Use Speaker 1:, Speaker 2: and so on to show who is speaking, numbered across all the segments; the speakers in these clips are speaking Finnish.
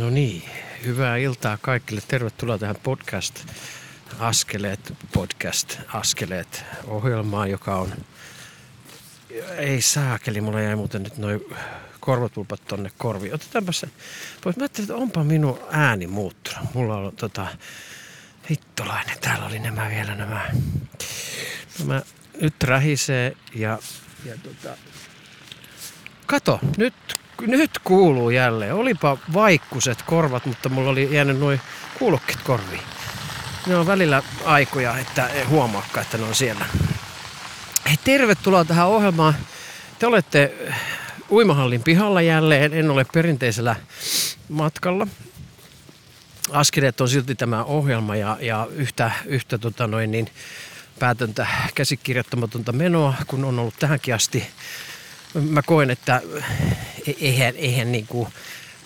Speaker 1: No niin, hyvää iltaa kaikille. Tervetuloa tähän podcast Askeleet, podcast Askeleet ohjelmaan, joka on... Ei saakeli, mulla jäi muuten nyt noin korvatulpat tonne korviin. Otetaanpa se pois. Mä ajattelin, että onpa minun ääni muuttunut. Mulla on tota... Hittolainen, täällä oli nämä vielä nämä... nämä nyt rähisee ja, ja tota... Kato, nyt nyt kuuluu jälleen. Olipa vaikkuset korvat, mutta mulla oli jäänyt noin kuulokkeet korviin. Ne on välillä aikoja, että ei huomaakaan, että ne on siellä. Hei, tervetuloa tähän ohjelmaan. Te olette uimahallin pihalla jälleen. En ole perinteisellä matkalla. Askeleet on silti tämä ohjelma ja, ja yhtä, yhtä tota noin, niin päätöntä käsikirjoittamatonta menoa, kun on ollut tähänkin asti mä koen, että eihän, eihän niin kuin,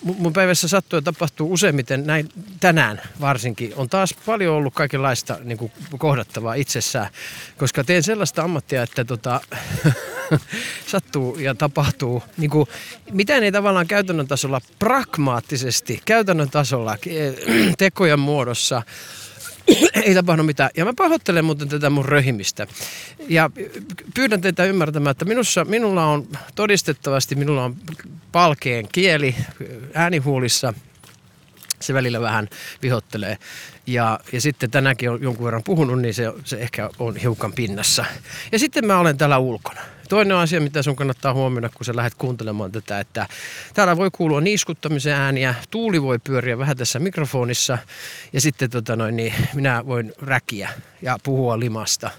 Speaker 1: mun päivässä sattuu ja tapahtuu useimmiten näin tänään varsinkin. On taas paljon ollut kaikenlaista niin kuin kohdattavaa itsessään, koska teen sellaista ammattia, että tota, sattuu ja tapahtuu. Niin kuin, mitään ei tavallaan käytännön tasolla pragmaattisesti, käytännön tasolla, tekojen muodossa ei tapahdu mitään. Ja mä pahoittelen muuten tätä mun röhimistä. Ja pyydän teitä ymmärtämään, että minussa, minulla on todistettavasti, minulla on palkeen kieli äänihuulissa. Se välillä vähän vihottelee. Ja, ja sitten tänäänkin on jonkun verran puhunut, niin se, se ehkä on hiukan pinnassa. Ja sitten mä olen täällä ulkona. Toinen asia, mitä sun kannattaa huomioida, kun sä lähdet kuuntelemaan tätä, että täällä voi kuulua niiskuttamisen ääniä, tuuli voi pyöriä vähän tässä mikrofonissa ja sitten tota noin, niin minä voin räkiä ja puhua limasta.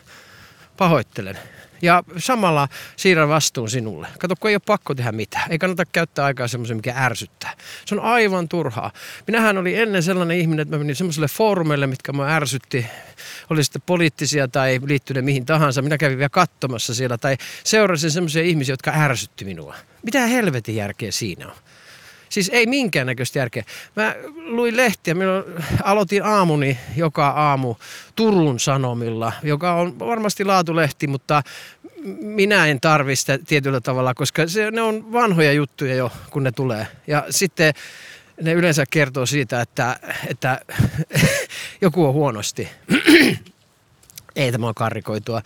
Speaker 1: Pahoittelen. Ja samalla siirrän vastuun sinulle. Kato, kun ei ole pakko tehdä mitään. Ei kannata käyttää aikaa semmoisen, mikä ärsyttää. Se on aivan turhaa. Minähän oli ennen sellainen ihminen, että mä menin semmoiselle foorumeille, mitkä mä ärsytti. Oli sitten poliittisia tai liittyneet mihin tahansa. Minä kävin vielä katsomassa siellä tai seurasin semmoisia ihmisiä, jotka ärsytti minua. Mitä helvetin järkeä siinä on? Siis ei minkäännäköistä järkeä. Mä luin lehtiä, minä aloitin aamuni joka aamu Turun Sanomilla, joka on varmasti laatulehti, mutta minä en tarvi sitä tietyllä tavalla, koska se, ne on vanhoja juttuja jo, kun ne tulee. Ja sitten ne yleensä kertoo siitä, että, että joku on huonosti. Ei tämä on karrikoitua.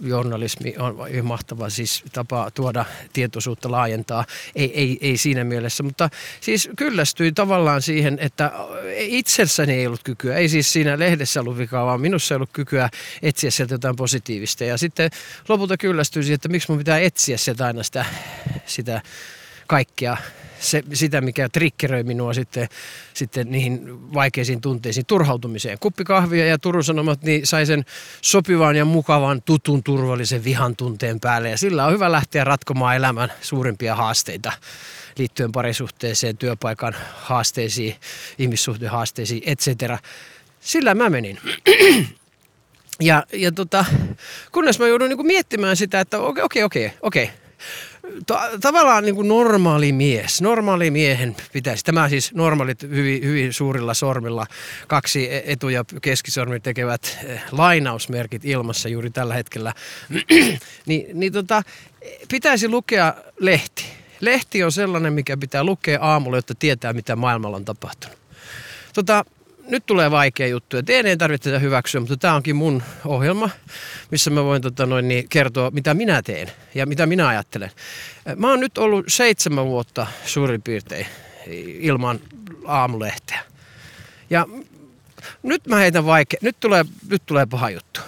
Speaker 1: Journalismi on mahtava siis tapa tuoda tietoisuutta laajentaa. Ei, ei, ei siinä mielessä, mutta siis kyllästyin tavallaan siihen, että itsessäni ei ollut kykyä. Ei siis siinä lehdessä ollut vikaa, vaan minussa ei ollut kykyä etsiä sieltä jotain positiivista. Ja sitten lopulta kyllästyin siihen, että miksi mun pitää etsiä sieltä aina sitä, sitä kaikkea se, sitä, mikä trikkeröi minua sitten, sitten niihin vaikeisiin tunteisiin, turhautumiseen. Kuppi kahvia ja Turun Sanomat niin sai sen sopivan ja mukavan, tutun, turvallisen vihan tunteen päälle. Ja sillä on hyvä lähteä ratkomaan elämän suurimpia haasteita liittyen parisuhteeseen, työpaikan haasteisiin, ihmissuhdehaasteisiin, etc. Sillä mä menin. Ja, ja tota, kunnes mä joudun niin miettimään sitä, että okei, okei, okei, okei tavallaan niin kuin normaali mies, normaali miehen pitäisi, tämä siis normaalit hyvin, hyvin suurilla sormilla, kaksi e- etu- ja keskisormi tekevät eh, lainausmerkit ilmassa juuri tällä hetkellä, niin, niin tota, pitäisi lukea lehti. Lehti on sellainen, mikä pitää lukea aamulla, jotta tietää, mitä maailmalla on tapahtunut. Tota, nyt tulee vaikea juttu ja teidän ei tarvitse tätä hyväksyä, mutta tämä onkin mun ohjelma, missä mä voin tota noin, niin kertoa, mitä minä teen ja mitä minä ajattelen. Mä oon nyt ollut seitsemän vuotta suurin piirtein ilman aamulehteä. Ja nyt mä heitän vaikea, nyt tulee, nyt tulee paha juttu.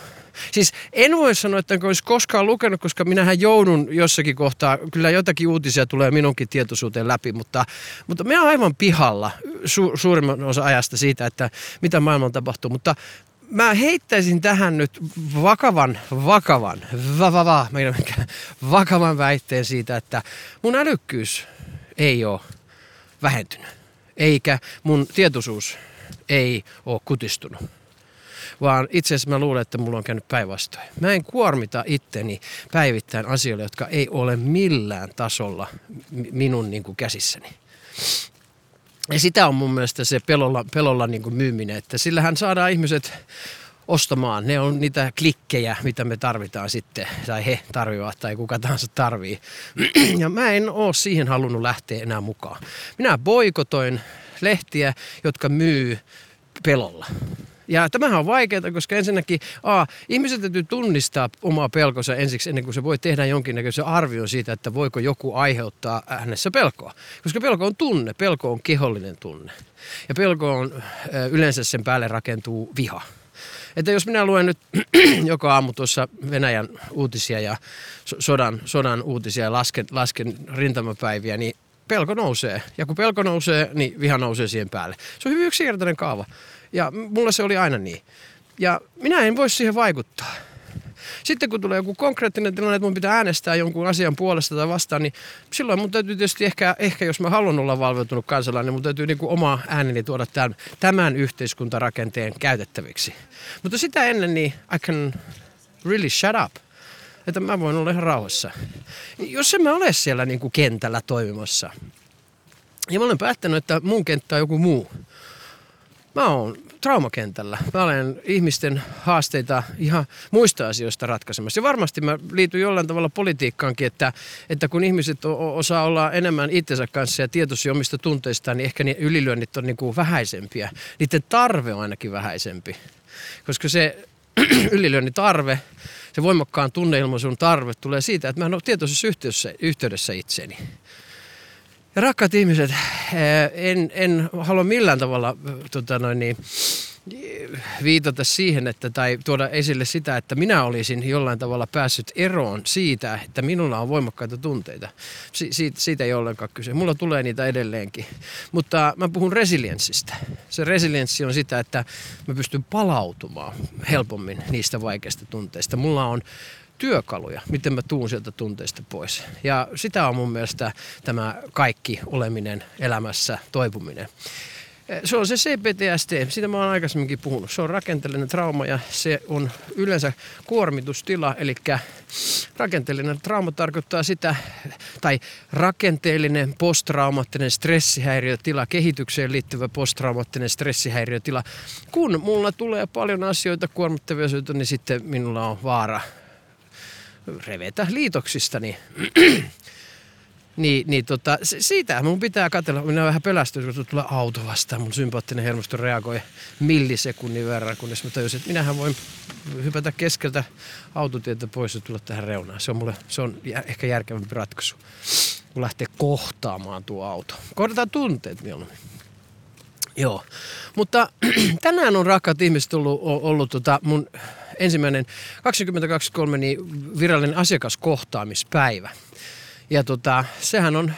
Speaker 1: Siis en voi sanoa, että en olisi koskaan lukenut, koska minähän joudun jossakin kohtaa, kyllä jotakin uutisia tulee minunkin tietoisuuteen läpi, mutta, mutta me aivan pihalla su, suurimman osa ajasta siitä, että mitä maailmalla tapahtuu. Mutta mä heittäisin tähän nyt vakavan, vakavan, va, va, va, vakavan väitteen siitä, että mun älykkyys ei ole vähentynyt, eikä mun tietoisuus ei ole kutistunut vaan itse asiassa mä luulen, että mulla on käynyt päinvastoin. Mä en kuormita itteni päivittäin asioille, jotka ei ole millään tasolla minun niin kuin käsissäni. Ja sitä on mun mielestä se pelolla, pelolla niin kuin myyminen, että sillähän saadaan ihmiset ostamaan. Ne on niitä klikkejä, mitä me tarvitaan sitten, tai he tarvitsevat, tai kuka tahansa tarvii. Ja mä en oo siihen halunnut lähteä enää mukaan. Minä boikotoin lehtiä, jotka myy pelolla. Ja tämähän on vaikeaa, koska ensinnäkin a, ihmiset täytyy tunnistaa omaa pelkonsa ensiksi ennen kuin se voi tehdä jonkinnäköisen arvion siitä, että voiko joku aiheuttaa hänessä pelkoa. Koska pelko on tunne, pelko on kehollinen tunne. Ja pelko on yleensä sen päälle rakentuu viha. Että jos minä luen nyt joka aamu tuossa Venäjän uutisia ja sodan, sodan uutisia ja lasken, lasken rintamapäiviä, niin pelko nousee. Ja kun pelko nousee, niin viha nousee siihen päälle. Se on hyvin yksinkertainen kaava. Ja mulla se oli aina niin. Ja minä en voi siihen vaikuttaa. Sitten kun tulee joku konkreettinen tilanne, että mun pitää äänestää jonkun asian puolesta tai vastaan, niin silloin mun täytyy tietysti ehkä, ehkä jos mä haluan olla valveutunut kansalainen, niin mun täytyy niin kuin oma ääneni tuoda tämän, tämän yhteiskuntarakenteen käytettäviksi. Mutta sitä ennen niin I can really shut up. Että mä voin olla ihan rauhassa. Jos en mä ole siellä niin kuin kentällä toimimassa, ja mä olen päättänyt, että mun kenttä on joku muu, Mä oon traumakentällä. Mä olen ihmisten haasteita ihan muista asioista ratkaisemassa. Ja varmasti mä liityn jollain tavalla politiikkaankin, että, että kun ihmiset osaa olla enemmän itsensä kanssa ja tietoisia omista tunteistaan, niin ehkä ne ylilyönnit on niin kuin vähäisempiä. Niiden tarve on ainakin vähäisempi. Koska se ylilyönnin tarve, se voimakkaan tunneilmaisun tarve tulee siitä, että mä en ole tietoisessa yhteydessä, yhteydessä itseeni. Rakkaat ihmiset, eh, en, en halua millään tavalla tota noin niin, viitata siihen, että, tai tuoda esille sitä, että minä olisin jollain tavalla päässyt eroon siitä, että minulla on voimakkaita tunteita. Si- siitä, siitä ei ollenkaan kyse. Mulla tulee niitä edelleenkin. Mutta mä puhun resilienssistä. Se resilienssi on sitä, että mä pystyn palautumaan helpommin niistä vaikeista tunteista. Mulla on työkaluja, miten mä tuun sieltä tunteista pois. Ja sitä on mun mielestä tämä kaikki oleminen elämässä, toipuminen. Se on se CPTSD, siitä mä oon aikaisemminkin puhunut. Se on rakenteellinen trauma ja se on yleensä kuormitustila, eli rakenteellinen trauma tarkoittaa sitä, tai rakenteellinen posttraumaattinen stressihäiriötila, kehitykseen liittyvä posttraumaattinen stressihäiriötila. Kun mulla tulee paljon asioita, kuormittavia asioita, niin sitten minulla on vaara revetä liitoksistani. niin, niin tota, siitä mun pitää katsella. Minä vähän pelästynyt, kun tulee auto vastaan. Mun sympaattinen hermosto reagoi millisekunnin verran, kunnes mä tajusin, että minähän voin hypätä keskeltä autotietä pois ja tulla tähän reunaan. Se on mulle, se on ehkä järkevämpi ratkaisu, kun lähtee kohtaamaan tuo auto. Kohdataan tunteet mieluummin. Joo, mutta tänään on rakkaat ihmiset ollut, ollut tota mun ensimmäinen 2023 niin virallinen asiakaskohtaamispäivä. Ja tota, sehän, on,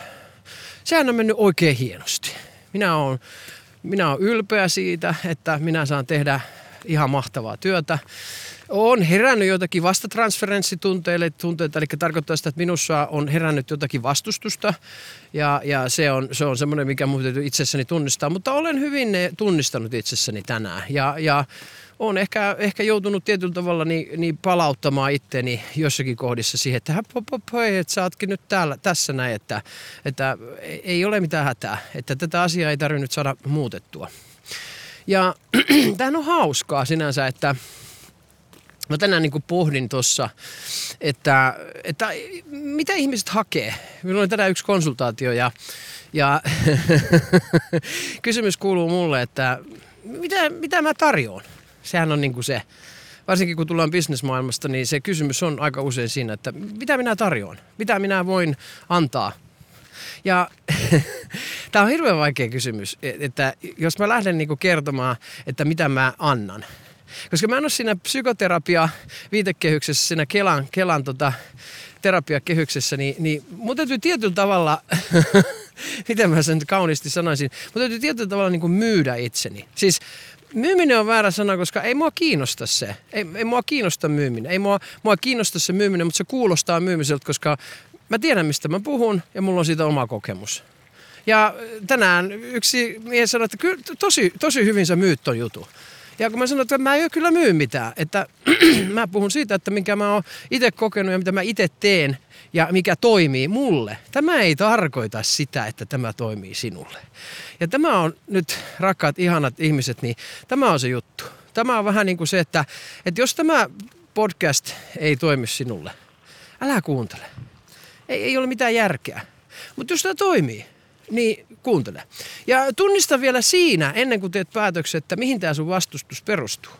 Speaker 1: sehän on mennyt oikein hienosti. Minä olen, minä olen ylpeä siitä, että minä saan tehdä ihan mahtavaa työtä. On herännyt jotakin vastatransferenssitunteille, tunteita, eli tarkoittaa sitä, että minussa on herännyt jotakin vastustusta, ja, ja se on, se on semmoinen, mikä minun täytyy itsessäni tunnistaa, mutta olen hyvin ne tunnistanut itsessäni tänään, ja, ja on ehkä, ehkä joutunut tietyllä tavalla niin, niin palauttamaan itteni jossakin kohdissa siihen, että hop, hop, hei, että sä ootkin nyt täällä, tässä näin, että, että ei ole mitään hätää, että tätä asiaa ei tarvinnut saada muutettua. Ja tämähän on hauskaa sinänsä, että Mä tänään niin pohdin tuossa, että, että mitä ihmiset hakee. Minulla oli tänään yksi konsultaatio ja, ja kysymys kuuluu mulle, että mitä, mitä mä tarjoan? Sehän on niin kuin se, varsinkin kun tullaan bisnesmaailmasta, niin se kysymys on aika usein siinä, että mitä minä tarjoan? Mitä minä voin antaa? Ja tämä on hirveän vaikea kysymys, että jos mä lähden niin kertomaan, että mitä mä annan. Koska mä en ole siinä psykoterapia viitekehyksessä, siinä Kelan, Kelan tota, terapiakehyksessä, niin, niin mun täytyy tietyllä tavalla, miten mä sen kauniisti sanoisin, mun täytyy tietyllä tavalla niin kuin myydä itseni. Siis myyminen on väärä sana, koska ei mua kiinnosta se. Ei, ei mua kiinnosta myyminen. Ei mua, mua kiinnosta se myyminen, mutta se kuulostaa myymiseltä, koska mä tiedän mistä mä puhun ja mulla on siitä oma kokemus. Ja tänään yksi mies sanoi, että kyllä tosi, tosi hyvin sä myyt ton jutun. Ja kun mä sanoin, että mä en kyllä myy mitään, että mä puhun siitä, että minkä mä oon itse kokenut ja mitä mä itse teen ja mikä toimii mulle. Tämä ei tarkoita sitä, että tämä toimii sinulle. Ja tämä on nyt, rakkaat ihanat ihmiset, niin tämä on se juttu. Tämä on vähän niin kuin se, että, että jos tämä podcast ei toimi sinulle, älä kuuntele. Ei, ei ole mitään järkeä. Mutta jos tämä toimii, niin kuuntele. Ja tunnista vielä siinä, ennen kuin teet päätöksen, että mihin tämä sun vastustus perustuu.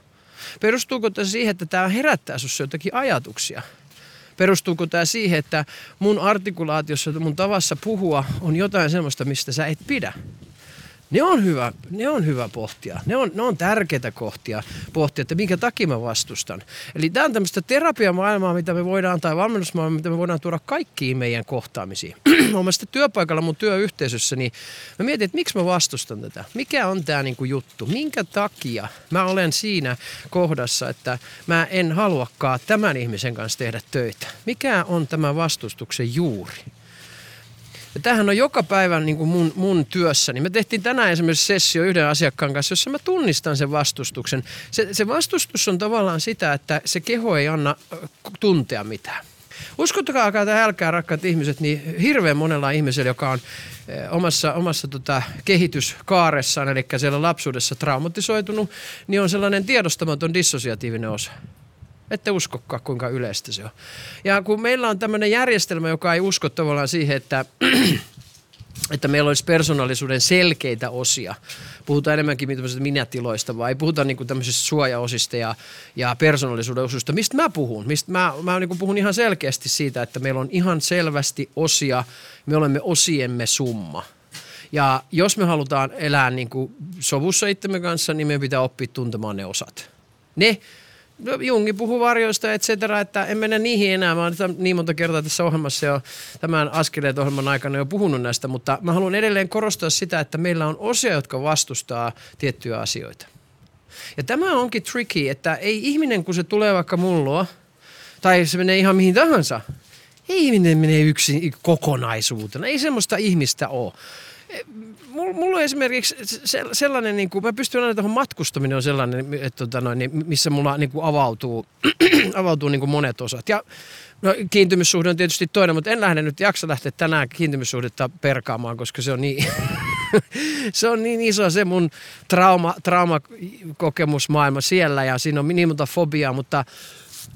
Speaker 1: Perustuuko tämä siihen, että tämä herättää sinussa jotakin ajatuksia? Perustuuko tämä siihen, että mun artikulaatiossa, mun tavassa puhua on jotain sellaista, mistä sä et pidä? Ne on hyvä, ne on hyvä pohtia. Ne on, ne on tärkeitä kohtia pohtia, että minkä takia mä vastustan. Eli tämä on tämmöistä terapiamaailmaa, mitä me voidaan, tai valmennusmaailmaa, mitä me voidaan tuoda kaikkiin meidän kohtaamisiin. Olen työpaikalla mun työyhteisössä, niin mä mietin, että miksi mä vastustan tätä. Mikä on tämä niinku juttu? Minkä takia mä olen siinä kohdassa, että mä en haluakaan tämän ihmisen kanssa tehdä töitä? Mikä on tämä vastustuksen juuri? Ja tämähän on joka päivä niin kuin mun, mun työssäni. Me tehtiin tänään esimerkiksi sessio yhden asiakkaan kanssa, jossa mä tunnistan sen vastustuksen. Se, se vastustus on tavallaan sitä, että se keho ei anna tuntea mitään. Uskottakaa, että älkää rakkaat ihmiset, niin hirveän monella ihmisellä, joka on omassa, omassa tota, kehityskaaressaan, eli siellä lapsuudessa traumatisoitunut, niin on sellainen tiedostamaton dissosiatiivinen osa. Ette uskokaan, kuinka yleistä se on. Ja kun meillä on tämmöinen järjestelmä, joka ei usko tavallaan siihen, että, että meillä olisi persoonallisuuden selkeitä osia. Puhutaan enemmänkin minätiloista, vai puhutaan niin tämmöisistä suojaosista ja, ja persoonallisuuden osista. Mistä mä puhun? Mistä mä, mä niin puhun ihan selkeästi siitä, että meillä on ihan selvästi osia, me olemme osiemme summa. Ja jos me halutaan elää niin kuin sovussa itsemme kanssa, niin meidän pitää oppia tuntemaan ne osat. Ne Jungi puhuu varjoista, et cetera, että en mene niihin enää. Mä oon niin monta kertaa tässä ohjelmassa jo tämän askeleet ohjelman aikana jo puhunut näistä, mutta mä haluan edelleen korostaa sitä, että meillä on osia, jotka vastustaa tiettyjä asioita. Ja tämä onkin tricky, että ei ihminen, kun se tulee vaikka mulla, tai se menee ihan mihin tahansa, ei ihminen mene yksin kokonaisuutena. Ei semmoista ihmistä ole mulla on esimerkiksi sellainen, niin kuin, mä pystyn aina tuohon matkustaminen on sellainen, että, tota noin, niin missä mulla niin kuin avautuu, avautuu niin kuin monet osat. Ja no, kiintymyssuhde on tietysti toinen, mutta en lähde nyt jaksa lähteä tänään kiintymyssuhdetta perkaamaan, koska se on niin, se on niin iso se mun trauma, traumakokemusmaailma siellä ja siinä on niin monta fobiaa, mutta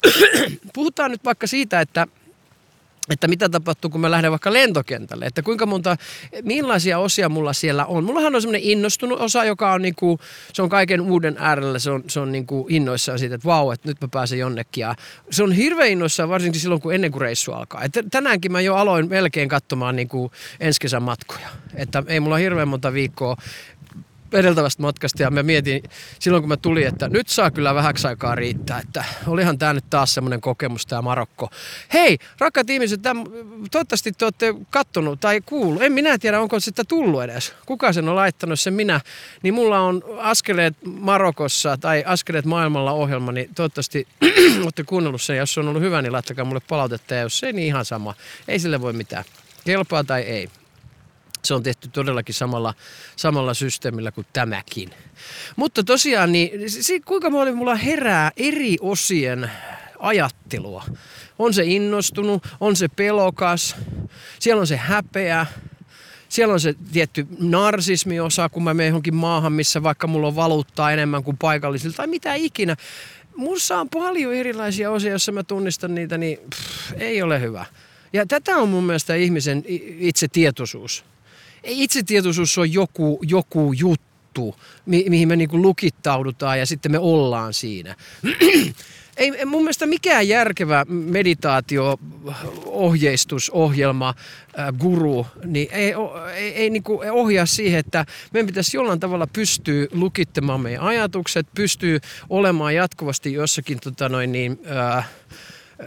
Speaker 1: puhutaan nyt vaikka siitä, että että mitä tapahtuu, kun mä lähden vaikka lentokentälle, että kuinka monta, millaisia osia mulla siellä on. Mullahan on semmoinen innostunut osa, joka on niinku, se on kaiken uuden äärellä, se on, se on niinku innoissaan siitä, että vau, että nyt mä pääsen jonnekin. Ja se on hirveän innoissaan varsinkin silloin, kun ennen kuin reissu alkaa. Et tänäänkin mä jo aloin melkein katsomaan niinku ensi kesän matkoja. Että ei mulla hirveän monta viikkoa edeltävästä matkasta ja mä mietin silloin kun mä tulin, että nyt saa kyllä vähäksi aikaa riittää, että olihan tämä nyt taas semmoinen kokemus tämä Marokko. Hei, rakkaat ihmiset, tämän, toivottavasti te olette kattonut tai kuullut, en minä tiedä onko sitä tullut edes, kuka sen on laittanut sen minä, niin mulla on askeleet Marokossa tai askeleet maailmalla ohjelma, niin toivottavasti olette kuunnellut sen, jos se on ollut hyvä, niin laittakaa mulle palautetta. Ja jos ei, niin ihan sama, ei sille voi mitään, kelpaa tai ei. Se on tehty todellakin samalla, samalla systeemillä kuin tämäkin. Mutta tosiaan, niin, se, kuinka paljon mulla herää eri osien ajattelua. On se innostunut, on se pelokas, siellä on se häpeä, siellä on se tietty narsismiosa, kun mä menen johonkin maahan, missä vaikka mulla on valuuttaa enemmän kuin paikallisilla tai mitä ikinä. Mussa on paljon erilaisia osia, jos mä tunnistan niitä, niin pff, ei ole hyvä. Ja tätä on mun mielestä ihmisen itse tietoisuus itsetietoisuus on joku, joku juttu, mi- mihin me niinku lukittaudutaan ja sitten me ollaan siinä. ei mun mielestä mikään järkevä meditaatio, ohjeistus, ohjelma, guru, niin ei, ei, ei niinku ohjaa siihen, että meidän pitäisi jollain tavalla pystyä lukittamaan meidän ajatukset, pystyy olemaan jatkuvasti jossakin tota noin niin, äh,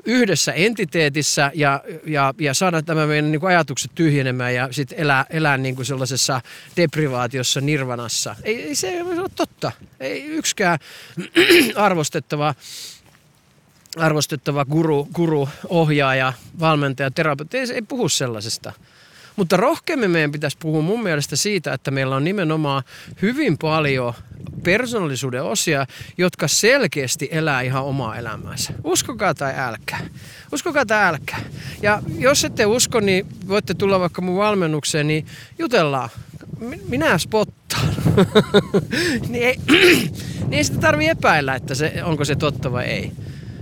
Speaker 1: yhdessä entiteetissä ja, ja, ja saada tämä meidän niin kuin ajatukset tyhjenemään ja sitten elää, elää niin kuin sellaisessa deprivaatiossa, nirvanassa. Ei, ei se ole totta. Ei yksikään arvostettava arvostettava guru, guru, ohjaaja, valmentaja, terapeutti ei, ei puhu sellaisesta. Mutta rohkeammin meidän pitäisi puhua mun mielestä siitä, että meillä on nimenomaan hyvin paljon persoonallisuuden osia, jotka selkeästi elää ihan omaa elämäänsä. Uskokaa tai älkää. Uskokaa tai älkää. Ja jos ette usko, niin voitte tulla vaikka mun valmennukseen, niin jutellaan. Minä spottaan. niin, ei, niin ei sitä tarvi epäillä, että se, onko se totta vai ei.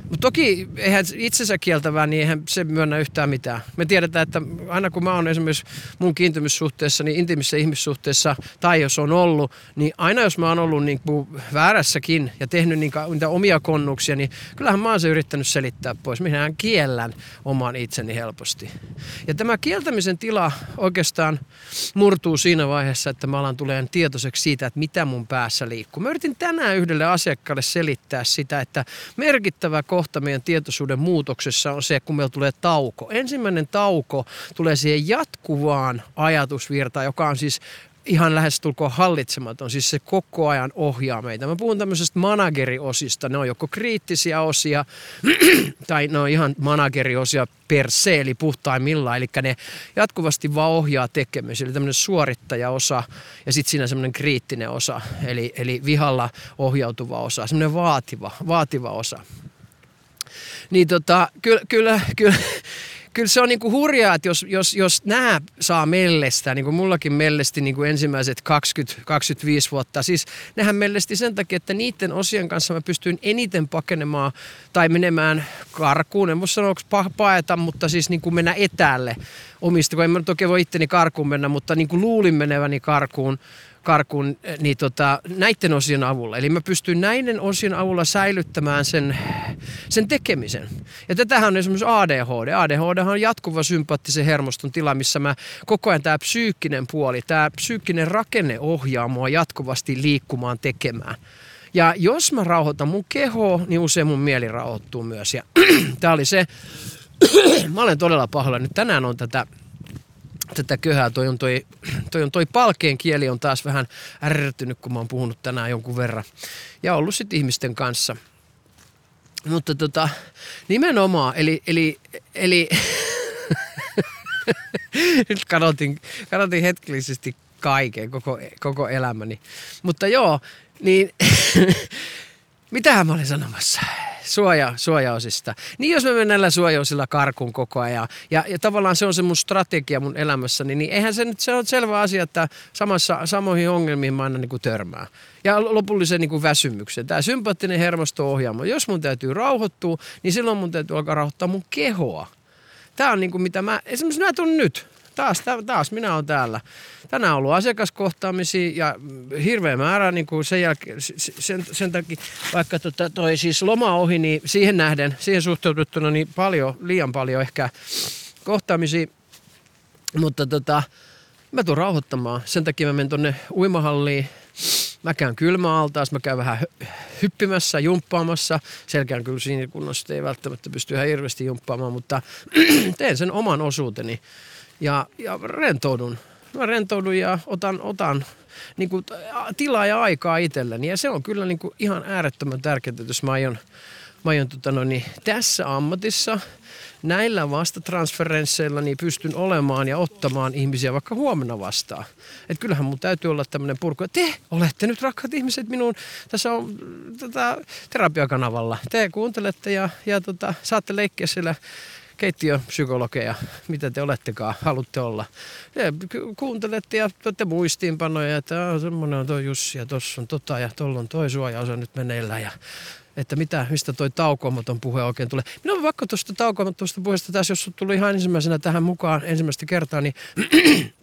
Speaker 1: Mutta toki eihän itsensä kieltävää, niin eihän se myönnä yhtään mitään. Me tiedetään, että aina kun mä oon esimerkiksi mun kiintymyssuhteessa, niin intiimissä ihmissuhteessa, tai jos on ollut, niin aina jos mä oon ollut niin kuin väärässäkin ja tehnyt niitä omia konnuksia, niin kyllähän mä oon se yrittänyt selittää pois. Minähän kiellän oman itseni helposti. Ja tämä kieltämisen tila oikeastaan murtuu siinä vaiheessa, että mä alan tulee tietoiseksi siitä, että mitä mun päässä liikkuu. Mä yritin tänään yhdelle asiakkaalle selittää sitä, että merkittävä kohta meidän tietoisuuden muutoksessa on se, kun meillä tulee tauko. Ensimmäinen tauko tulee siihen jatkuvaan ajatusvirtaan, joka on siis ihan lähestulkoon hallitsematon, siis se koko ajan ohjaa meitä. Mä puhun tämmöisestä manageriosista, ne on joko kriittisiä osia tai ne on ihan manageriosia per se, eli puhtaimmillaan, eli ne jatkuvasti vaan ohjaa tekemistä, eli tämmöinen suorittajaosa ja sitten siinä semmoinen kriittinen osa, eli, eli vihalla ohjautuva osa, semmoinen vaativa, vaativa osa. Niin tota, kyllä, kyllä, kyllä kyllä se on niinku hurjaa, että jos, jos, jos nämä saa mellestä, niin kuin mullakin mellesti niin kuin ensimmäiset 20-25 vuotta. Siis nehän mellesti sen takia, että niiden osien kanssa mä pystyin eniten pakenemaan tai menemään karkuun. En voi sanoa, onko paeta, mutta siis niin kuin mennä etäälle omista, kun en mä toki voi itteni karkuun mennä, mutta niin kuin luulin meneväni karkuun karkuun eh, niin tota, näiden osien avulla. Eli mä pystyn näiden osien avulla säilyttämään sen, sen tekemisen. Ja tätähän on esimerkiksi ADHD. ADHD on jatkuva sympaattisen hermoston tila, missä mä koko ajan tämä psyykkinen puoli, tämä psyykkinen rakenne ohjaa mua jatkuvasti liikkumaan tekemään. Ja jos mä rauhoitan mun kehoa, niin usein mun mieli rauhoittuu myös. Ja tää oli se, mä olen todella. Nyt tänään on tätä tätä köhää. Toi on toi, toi, on toi palkeen kieli on taas vähän ärtynyt, kun mä oon puhunut tänään jonkun verran. Ja ollut sitten ihmisten kanssa. Mutta tota, nimenomaan, eli, eli, eli nyt kadotin, kadotin hetkellisesti kaiken, koko, koko elämäni. Mutta joo, niin mitähän mä olin sanomassa? Suoja, suojaosista. Niin jos mä menen näillä suojaosilla karkuun koko ajan, ja, ja tavallaan se on se mun strategia mun elämässäni, niin eihän se nyt se on selvä asia, että samassa, samoihin ongelmiin mä aina niin kuin törmään. Ja lopullisen niin kuin väsymyksen. Tämä sympaattinen hermosto-ohjaamo. Jos mun täytyy rauhoittua, niin silloin mun täytyy alkaa rauhoittaa mun kehoa. Tämä on niin kuin mitä mä, esimerkiksi näet on nyt taas, taas minä olen täällä. Tänään on ollut asiakaskohtaamisia ja hirveä määrä niin kuin sen, jälkeen, sen, sen takia, vaikka tota, toi siis loma ohi, niin siihen nähden, siihen suhteutettuna niin paljon, liian paljon ehkä kohtaamisia. Mutta tota, mä tuun rauhoittamaan. Sen takia mä menen tonne uimahalliin. Mä käyn kylmäaltaassa, mä käyn vähän hyppimässä, jumppaamassa. Selkään kyllä siinä kunnossa ei välttämättä pysty ihan hirveästi jumppaamaan, mutta teen sen oman osuuteni ja, ja rentoudun. Mä rentoudun ja otan, otan niin kuin, tilaa ja aikaa itselleni. Ja se on kyllä niin kuin, ihan äärettömän tärkeää, jos mä aion, mä aion tota, no, niin, tässä ammatissa näillä vastatransferensseilla niin pystyn olemaan ja ottamaan ihmisiä vaikka huomenna vastaan. Että kyllähän mun täytyy olla tämmöinen purku. Te olette nyt rakkaat ihmiset minun, tässä on tota, terapiakanavalla. Te kuuntelette ja, ja tota, saatte leikkiä siellä keittiöpsykologeja, mitä te olettekaan, haluatte olla. Ja kuuntelette ja tuotte muistiinpanoja, että semmoinen on tuo Jussi ja tuossa on tota ja tuolla on toi suojaosa nyt meneillään ja että mitä, mistä toi taukoamaton puhe oikein tulee. Minä olen vaikka tuosta taukoamattomasta puheesta tässä, jos tuli ihan ensimmäisenä tähän mukaan ensimmäistä kertaa, niin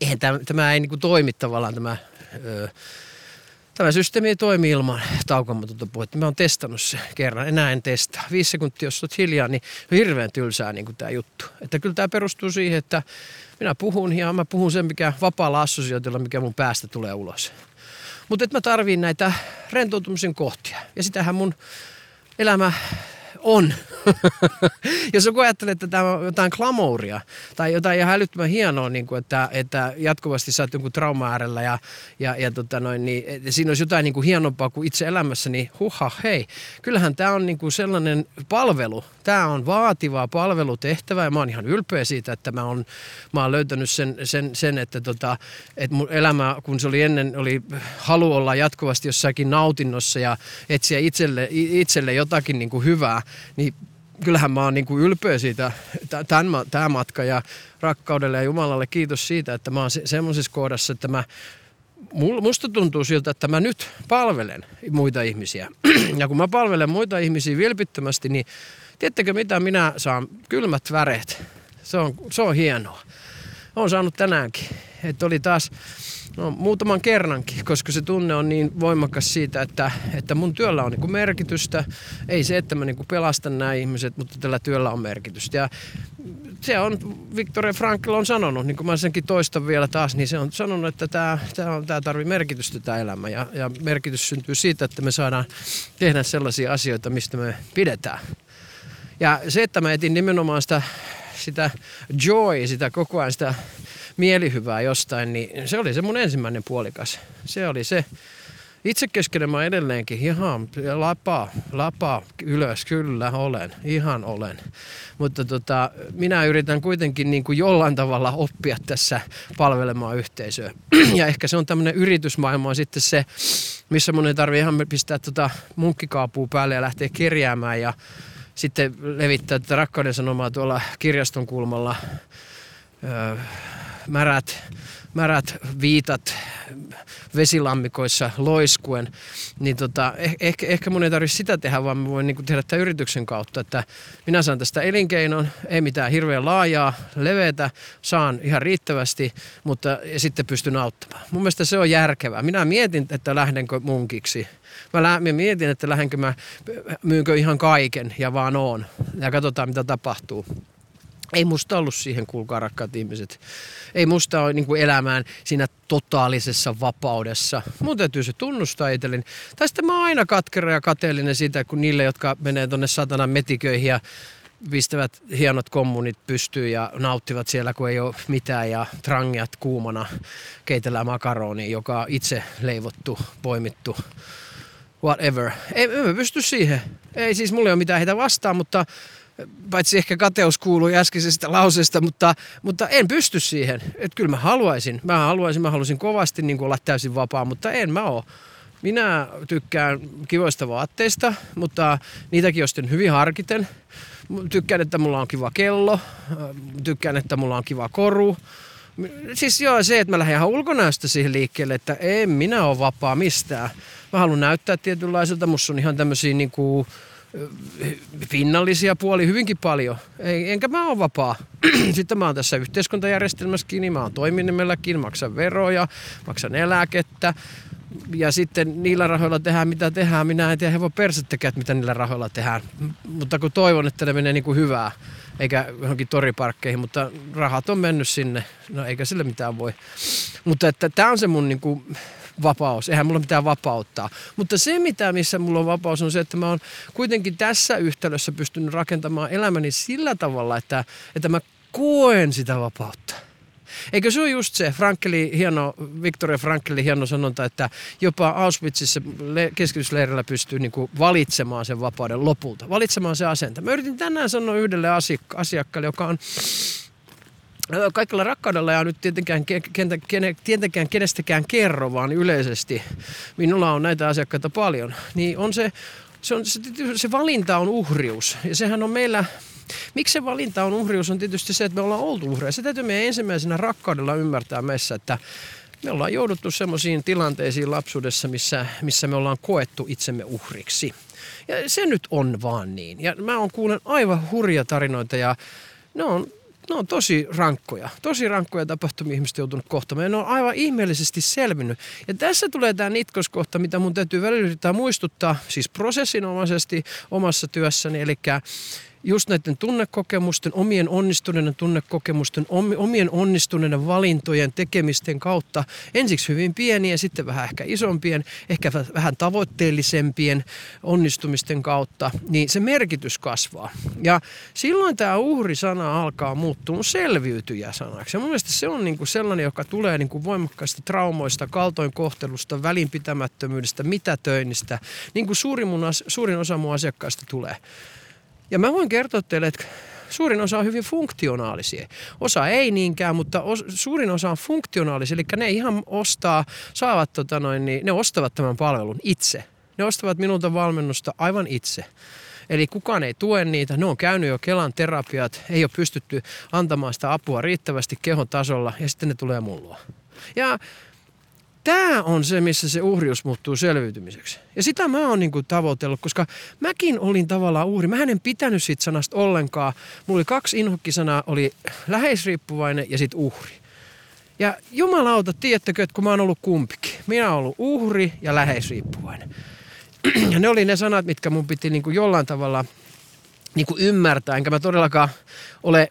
Speaker 1: eihän tämä, tämä ei niin kuin toimi tavallaan tämä öö, Tämä systeemi ei toimi ilman taukomatonta puhetta. Mä oon testannut se kerran, enää en testaa. Viisi sekuntia, jos olet hiljaa, niin on hirveän tylsää niin tämä juttu. Että kyllä tämä perustuu siihen, että minä puhun ja mä puhun sen, mikä vapaalla assosiaatiolla, mikä mun päästä tulee ulos. Mutta että mä tarviin näitä rentoutumisen kohtia. Ja sitähän mun elämä on. Jos joku ajattelee, että tämä on jotain glamouria tai jotain ihan älyttömän hienoa, niin kuin, että, että jatkuvasti sä oot jonkun trauma äärellä ja, ja, ja tota noin, niin, siinä olisi jotain niin kuin hienompaa kuin itse elämässä, niin huha, hei. Kyllähän tämä on niin kuin sellainen palvelu. Tämä on vaativaa palvelutehtävää ja mä oon ihan ylpeä siitä, että mä oon, mä oon löytänyt sen, sen, sen että, tota, että mun elämä, kun se oli ennen, oli halu olla jatkuvasti jossakin nautinnossa ja etsiä itselle, itselle jotakin niin kuin hyvää, niin kyllähän mä oon niin kuin ylpeä siitä, tämä matka ja rakkaudelle ja Jumalalle kiitos siitä, että mä oon se, semmoisessa kohdassa, että mä musta tuntuu siltä, että mä nyt palvelen muita ihmisiä. Ja kun mä palvelen muita ihmisiä vilpittömästi, niin tiedättekö mitä minä saan? Kylmät väreet. Se on, se on hienoa. Olen saanut tänäänkin. Että oli taas No, muutaman kerrankin, koska se tunne on niin voimakas siitä, että, että mun työllä on niin merkitystä. Ei se, että mä niin pelastan nämä ihmiset, mutta tällä työllä on merkitystä. Ja se on, Viktor Frankl on sanonut, niin kuin mä senkin toistan vielä taas, niin se on sanonut, että tämä, tämä, on, tämä tarvii merkitystä tämä elämä. Ja, ja merkitys syntyy siitä, että me saadaan tehdä sellaisia asioita, mistä me pidetään. Ja se, että mä etin nimenomaan sitä, sitä joy, sitä koko ajan sitä mielihyvää jostain, niin se oli se mun ensimmäinen puolikas. Se oli se. Itsekeskeinen mä edelleenkin ihan lapaa, lapaa ylös, kyllä olen, ihan olen. Mutta tota, minä yritän kuitenkin niin kuin jollain tavalla oppia tässä palvelemaan yhteisöä. Ja ehkä se on tämmöinen yritysmaailma sitten se, missä mun ei tarvitse ihan pistää tota munkkikaapua päälle ja lähteä kerjäämään ja sitten levittää tätä rakkauden sanomaa tuolla kirjaston kulmalla öö, märät, märät viitat vesilammikoissa loiskuen, niin tota, eh, ehkä, ehkä mun ei tarvitse sitä tehdä, vaan mä voin niin tehdä tämän yrityksen kautta, että minä saan tästä elinkeinon, ei mitään hirveän laajaa, leveätä, saan ihan riittävästi, mutta sitten pystyn auttamaan. Mun mielestä se on järkevää. Minä mietin, että lähdenkö munkiksi. Mä, lä- mä mietin, että lähdenkö mä, myynkö ihan kaiken ja vaan oon. Ja katsotaan, mitä tapahtuu. Ei musta ollut siihen, kuulkaa rakkaat ihmiset. Ei musta ole niin kuin elämään siinä totaalisessa vapaudessa. Mun täytyy se tunnustaa itselleni. Tästä mä oon aina katkera ja kateellinen siitä, kun niille, jotka menee tonne satanan metiköihin ja pistävät hienot kommunit pystyyn ja nauttivat siellä, kun ei ole mitään ja trangiat kuumana keitellään makaroni, joka on itse leivottu, poimittu, whatever. Ei, mä pysty siihen. Ei siis mulla ei ole mitään heitä vastaan, mutta paitsi ehkä kateus kuului äskeisestä lauseesta, mutta, mutta en pysty siihen. Että kyllä mä haluaisin, mä haluaisin, mä haluaisin kovasti niin olla täysin vapaa, mutta en mä oo. Minä tykkään kivoista vaatteista, mutta niitäkin ostin hyvin harkiten. Tykkään, että mulla on kiva kello, tykkään, että mulla on kiva koru. Siis joo, se, että mä lähden ihan ulkonäöstä siihen liikkeelle, että en minä ole vapaa mistään. Mä haluan näyttää tietynlaiselta, musta on ihan tämmöisiä niin kuin, pinnallisia puoli hyvinkin paljon. Enkä mä ole vapaa. Sitten mä oon tässä yhteiskuntajärjestelmässä kiinni, mä oon toiminimelläkin, maksan veroja, maksan eläkettä. Ja sitten niillä rahoilla tehdään mitä tehdään. Minä en tiedä hevon persettekään, mitä niillä rahoilla tehdään. Mutta kun toivon, että ne menee niin kuin hyvää, eikä johonkin toriparkkeihin, mutta rahat on mennyt sinne. No eikä sille mitään voi. Mutta että tämä on se mun niin kuin vapaus. Eihän mulla mitään vapauttaa. Mutta se, mitä missä mulla on vapaus, on se, että mä oon kuitenkin tässä yhtälössä pystynyt rakentamaan elämäni sillä tavalla, että, että mä koen sitä vapautta. Eikö se ole just se, Frankeli, hieno, Victoria Frankeli hieno sanonta, että jopa Auschwitzissa keskitysleirillä pystyy niin valitsemaan sen vapauden lopulta, valitsemaan se asenta. Mä yritin tänään sanoa yhdelle asiakkaalle, joka on kaikilla rakkaudella ja nyt tietenkään, tietenkään kenestäkään kerro, vaan yleisesti. Minulla on näitä asiakkaita paljon. Niin on se, se, on, se, se valinta on uhrius. Ja sehän on meillä, miksi se valinta on uhrius, on tietysti se, että me ollaan oltu uhreja. Se täytyy meidän ensimmäisenä rakkaudella ymmärtää meissä, että me ollaan jouduttu semmoisiin tilanteisiin lapsuudessa, missä, missä me ollaan koettu itsemme uhriksi. Ja se nyt on vaan niin. Ja mä oon kuulen aivan hurja tarinoita ja ne on ne on tosi rankkoja. Tosi rankkoja tapahtumia ihmiset joutunut kohtamaan. Ja ne on aivan ihmeellisesti selvinnyt. Ja tässä tulee tämä nitkoskohta, mitä mun täytyy välillä muistuttaa, siis prosessinomaisesti omassa työssäni. Eli just näiden tunnekokemusten, omien onnistuneiden tunnekokemusten, omien onnistuneiden valintojen tekemisten kautta, ensiksi hyvin pieniä, sitten vähän ehkä isompien, ehkä vähän tavoitteellisempien onnistumisten kautta, niin se merkitys kasvaa. Ja silloin tämä uhri-sana alkaa muuttua selviytyjä-sanaksi. Ja mun mielestä se on niinku sellainen, joka tulee niinku voimakkaista traumoista, kaltoinkohtelusta, välinpitämättömyydestä, mitätöinnistä, niin kuin suurin, suurin osa mun asiakkaista tulee. Ja mä voin kertoa teille, että suurin osa on hyvin funktionaalisia. Osa ei niinkään, mutta os, suurin osa on funktionaalisia. Eli ne ihan ostaa, saavat tota noin, niin ne ostavat tämän palvelun itse. Ne ostavat minulta valmennusta aivan itse. Eli kukaan ei tue niitä. Ne on käynyt jo Kelan terapiat, ei ole pystytty antamaan sitä apua riittävästi kehon tasolla ja sitten ne tulee mulla. Ja tämä on se, missä se uhrius muuttuu selviytymiseksi. Ja sitä mä oon niinku tavoitellut, koska mäkin olin tavallaan uhri. Mä en pitänyt siitä sanasta ollenkaan. Mulla oli kaksi inhokkisanaa, oli läheisriippuvainen ja sitten uhri. Ja jumalauta, tiedättekö, että kun mä oon ollut kumpikin. Minä oon ollut uhri ja läheisriippuvainen. Ja ne oli ne sanat, mitkä mun piti niin kuin jollain tavalla niin kuin ymmärtää, enkä mä todellakaan ole,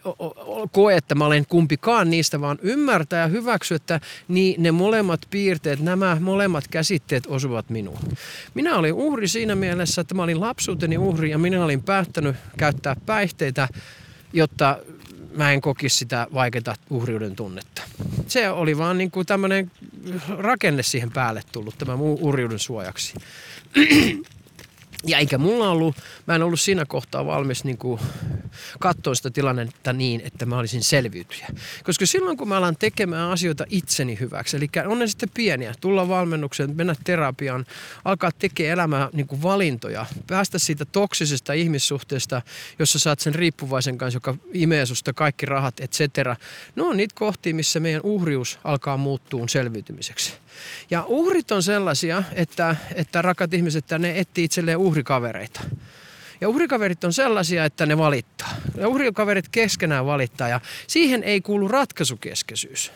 Speaker 1: koe, että mä olen kumpikaan niistä, vaan ymmärtää ja hyväksyä, että niin ne molemmat piirteet, nämä molemmat käsitteet osuvat minuun. Minä olin uhri siinä mielessä, että mä olin lapsuuteni uhri ja minä olin päättänyt käyttää päihteitä, jotta mä en kokisi sitä vaikeaa uhriuden tunnetta. Se oli vaan niin kuin tämmöinen rakenne siihen päälle tullut, tämä muu uhriuden suojaksi. Ja eikä mulla ollut, mä en ollut siinä kohtaa valmis niin katsoa sitä tilannetta niin, että mä olisin selviytyjä. Koska silloin kun mä alan tekemään asioita itseni hyväksi, eli on ne sitten pieniä, tulla valmennukseen, mennä terapiaan, alkaa tekemään elämää niin kuin valintoja, päästä siitä toksisesta ihmissuhteesta, jossa saat sen riippuvaisen kanssa, joka imee susta kaikki rahat, et cetera. Ne on niitä kohtia, missä meidän uhrius alkaa muuttua selviytymiseksi. Ja uhrit on sellaisia, että, että rakat ihmiset, että ne etsii itselleen uhrikavereita. Ja uhrikaverit on sellaisia, että ne valittaa. Ja uhrikaverit keskenään valittaa ja siihen ei kuulu ratkaisukeskeisyys.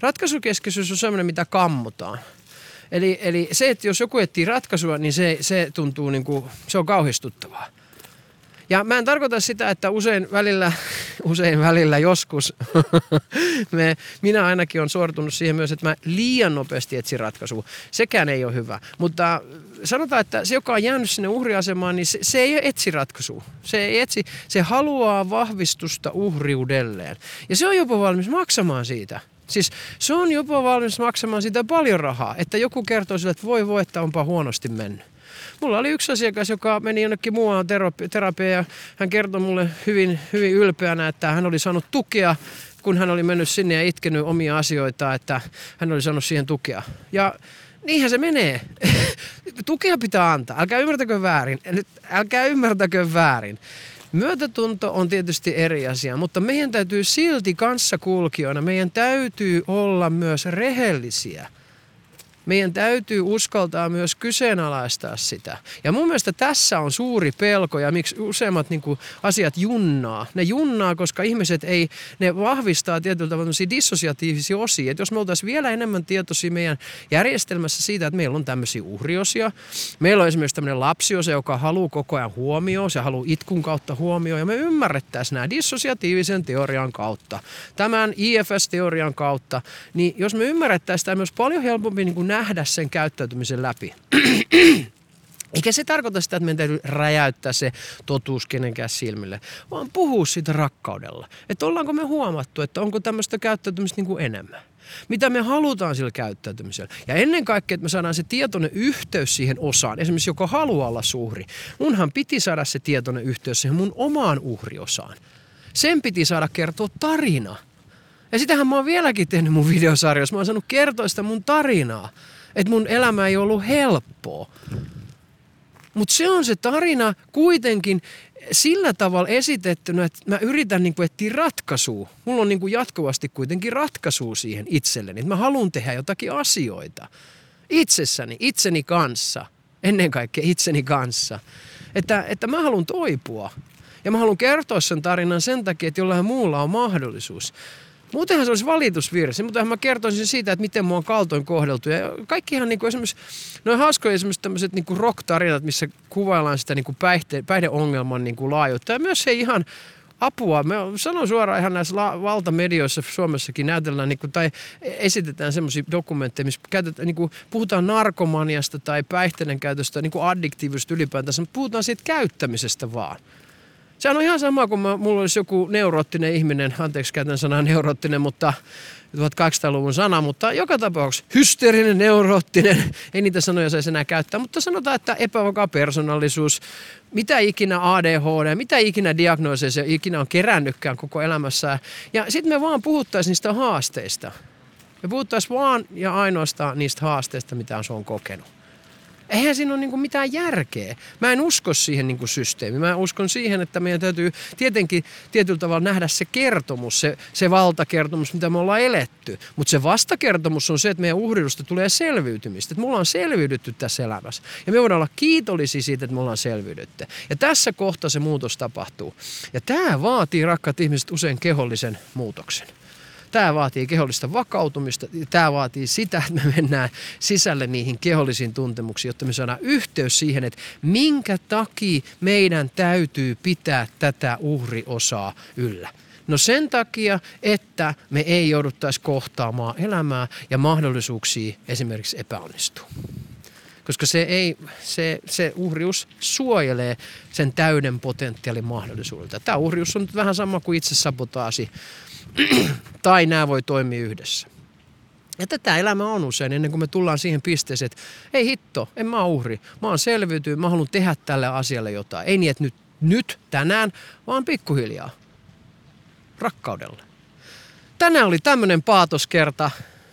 Speaker 1: Ratkaisukeskeisyys on sellainen, mitä kammutaan. Eli, eli se, että jos joku etsii ratkaisua, niin se, se tuntuu niin kuin, se on kauhistuttavaa. Ja mä en tarkoita sitä, että usein välillä, usein välillä joskus, me, minä ainakin on sortunut siihen myös, että mä liian nopeasti etsin ratkaisua. Sekään ei ole hyvä. Mutta sanotaan, että se, joka on jäänyt sinne uhriasemaan, niin se, se ei etsi ratkaisua. Se ei etsi, se haluaa vahvistusta uhriudelleen. Ja se on jopa valmis maksamaan siitä. Siis se on jopa valmis maksamaan sitä paljon rahaa, että joku kertoo sille, että voi voi, että onpa huonosti mennyt. Mulla oli yksi asiakas, joka meni jonnekin muualle terapiaan ja hän kertoi mulle hyvin, hyvin ylpeänä, että hän oli saanut tukea kun hän oli mennyt sinne ja itkenyt omia asioita, että hän oli saanut siihen tukea. Ja niinhän se menee. tukea pitää antaa. Älkää ymmärtäkö väärin. Älkää ymmärtäkö väärin. Myötätunto on tietysti eri asia, mutta meidän täytyy silti kanssakulkijoina, meidän täytyy olla myös rehellisiä – meidän täytyy uskaltaa myös kyseenalaistaa sitä. Ja mun mielestä tässä on suuri pelko ja miksi useimmat niin kuin, asiat junnaa. Ne junnaa, koska ihmiset ei, ne vahvistaa tietyllä tavalla dissosiatiivisia osia. Että jos me oltaisiin vielä enemmän tietoisia meidän järjestelmässä siitä, että meillä on tämmöisiä uhriosia. Meillä on esimerkiksi tämmöinen lapsiosa, joka haluaa koko ajan huomioon, se haluaa itkun kautta huomioon. Ja me ymmärrettäisiin nämä dissosiatiivisen teorian kautta, tämän IFS-teorian kautta. Niin jos me ymmärrettäisiin tämä myös paljon helpompi niin kuin nähdä sen käyttäytymisen läpi. Eikä se tarkoita sitä, että meidän täytyy räjäyttää se totuus kenenkään silmille, vaan puhua siitä rakkaudella. Että ollaanko me huomattu, että onko tämmöistä käyttäytymistä niin kuin enemmän. Mitä me halutaan sillä käyttäytymisellä. Ja ennen kaikkea, että me saadaan se tietoinen yhteys siihen osaan. Esimerkiksi joka haluaa olla suhri. Munhan piti saada se tietoinen yhteys siihen mun omaan uhriosaan. Sen piti saada kertoa tarina – ja sitähän mä oon vieläkin tehnyt mun videosarjassa. Mä oon saanut kertoa sitä mun tarinaa. Että mun elämä ei ollut helppoa. Mutta se on se tarina kuitenkin sillä tavalla esitettynä, että mä yritän niin etsiä ratkaisua. Mulla on niin kuin jatkuvasti kuitenkin ratkaisu siihen itselleni. Että mä haluan tehdä jotakin asioita. Itsessäni, itseni kanssa. Ennen kaikkea itseni kanssa. Että, että mä haluan toipua. Ja mä haluan kertoa sen tarinan sen takia, että jollain muulla on mahdollisuus. Muutenhan se olisi valitusvirsi, mutta mä kertoisin siitä, että miten mua on kaltoin kohdeltu. Ja kaikkihan niin kuin esimerkiksi, noin hauskoja esimerkiksi tämmöiset niin rock-tarinat, missä kuvaillaan sitä niin kuin päihte, päihdeongelman niin kuin laajuutta. Ja myös se ihan apua. Mä sanon suoraan ihan näissä la- valtamedioissa Suomessakin näytellään niin kuin, tai esitetään semmoisia dokumentteja, missä käytetään, niin kuin, puhutaan narkomaniasta tai päihteiden käytöstä, niin kuin addiktiivista ylipäätänsä, mutta puhutaan siitä käyttämisestä vaan. Sehän on ihan sama kuin mulla olisi joku neuroottinen ihminen, anteeksi käytän sanaa neuroottinen, mutta 1800-luvun sana, mutta joka tapauksessa hysteerinen, neuroottinen, ei niitä sanoja saisi enää käyttää, mutta sanotaan, että epävakaa persoonallisuus, mitä ikinä ADHD, mitä ikinä diagnooseja se ikinä on kerännytkään koko elämässä. Ja sitten me vaan puhuttaisiin niistä haasteista. Me puhuttaisiin vaan ja ainoastaan niistä haasteista, mitä se on kokenut. Eihän siinä ole niin kuin mitään järkeä. Mä en usko siihen niin kuin systeemiin. Mä uskon siihen, että meidän täytyy tietenkin tietyllä tavalla nähdä se kertomus, se, se valtakertomus, mitä me ollaan eletty. Mutta se vastakertomus on se, että meidän uhriudusta tulee selviytymistä. Että me ollaan selviydytty tässä elämässä. Ja me voidaan olla kiitollisia siitä, että me ollaan selviydytty. Ja tässä kohta se muutos tapahtuu. Ja tämä vaatii, rakkaat ihmiset, usein kehollisen muutoksen. Tämä vaatii kehollista vakautumista. Tämä vaatii sitä, että me mennään sisälle niihin kehollisiin tuntemuksiin, jotta me saadaan yhteys siihen, että minkä takia meidän täytyy pitää tätä uhriosaa yllä. No sen takia, että me ei jouduttaisi kohtaamaan elämää ja mahdollisuuksia esimerkiksi epäonnistua. Koska se, ei, se, se uhrius suojelee sen täyden potentiaalin mahdollisuudelta. Tämä uhrius on vähän sama kuin itse sabotaasi tai nämä voi toimia yhdessä. Ja tätä elämä on usein ennen kuin me tullaan siihen pisteeseen, että ei hitto, en mä uhri. Mä oon selviytynyt, mä haluan tehdä tälle asialle jotain. Ei niin, että nyt, nyt tänään, vaan pikkuhiljaa. Rakkaudella. Tänään oli tämmöinen paatoskerta.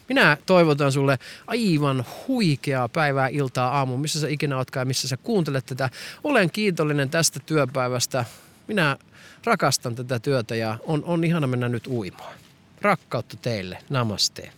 Speaker 1: Minä toivotan sulle aivan huikeaa päivää, iltaa, aamu, missä sä ikinä ootkaan ja missä sä kuuntelet tätä. Olen kiitollinen tästä työpäivästä. Minä rakastan tätä työtä ja on, on ihana mennä nyt uimaan. Rakkautta teille. Namaste.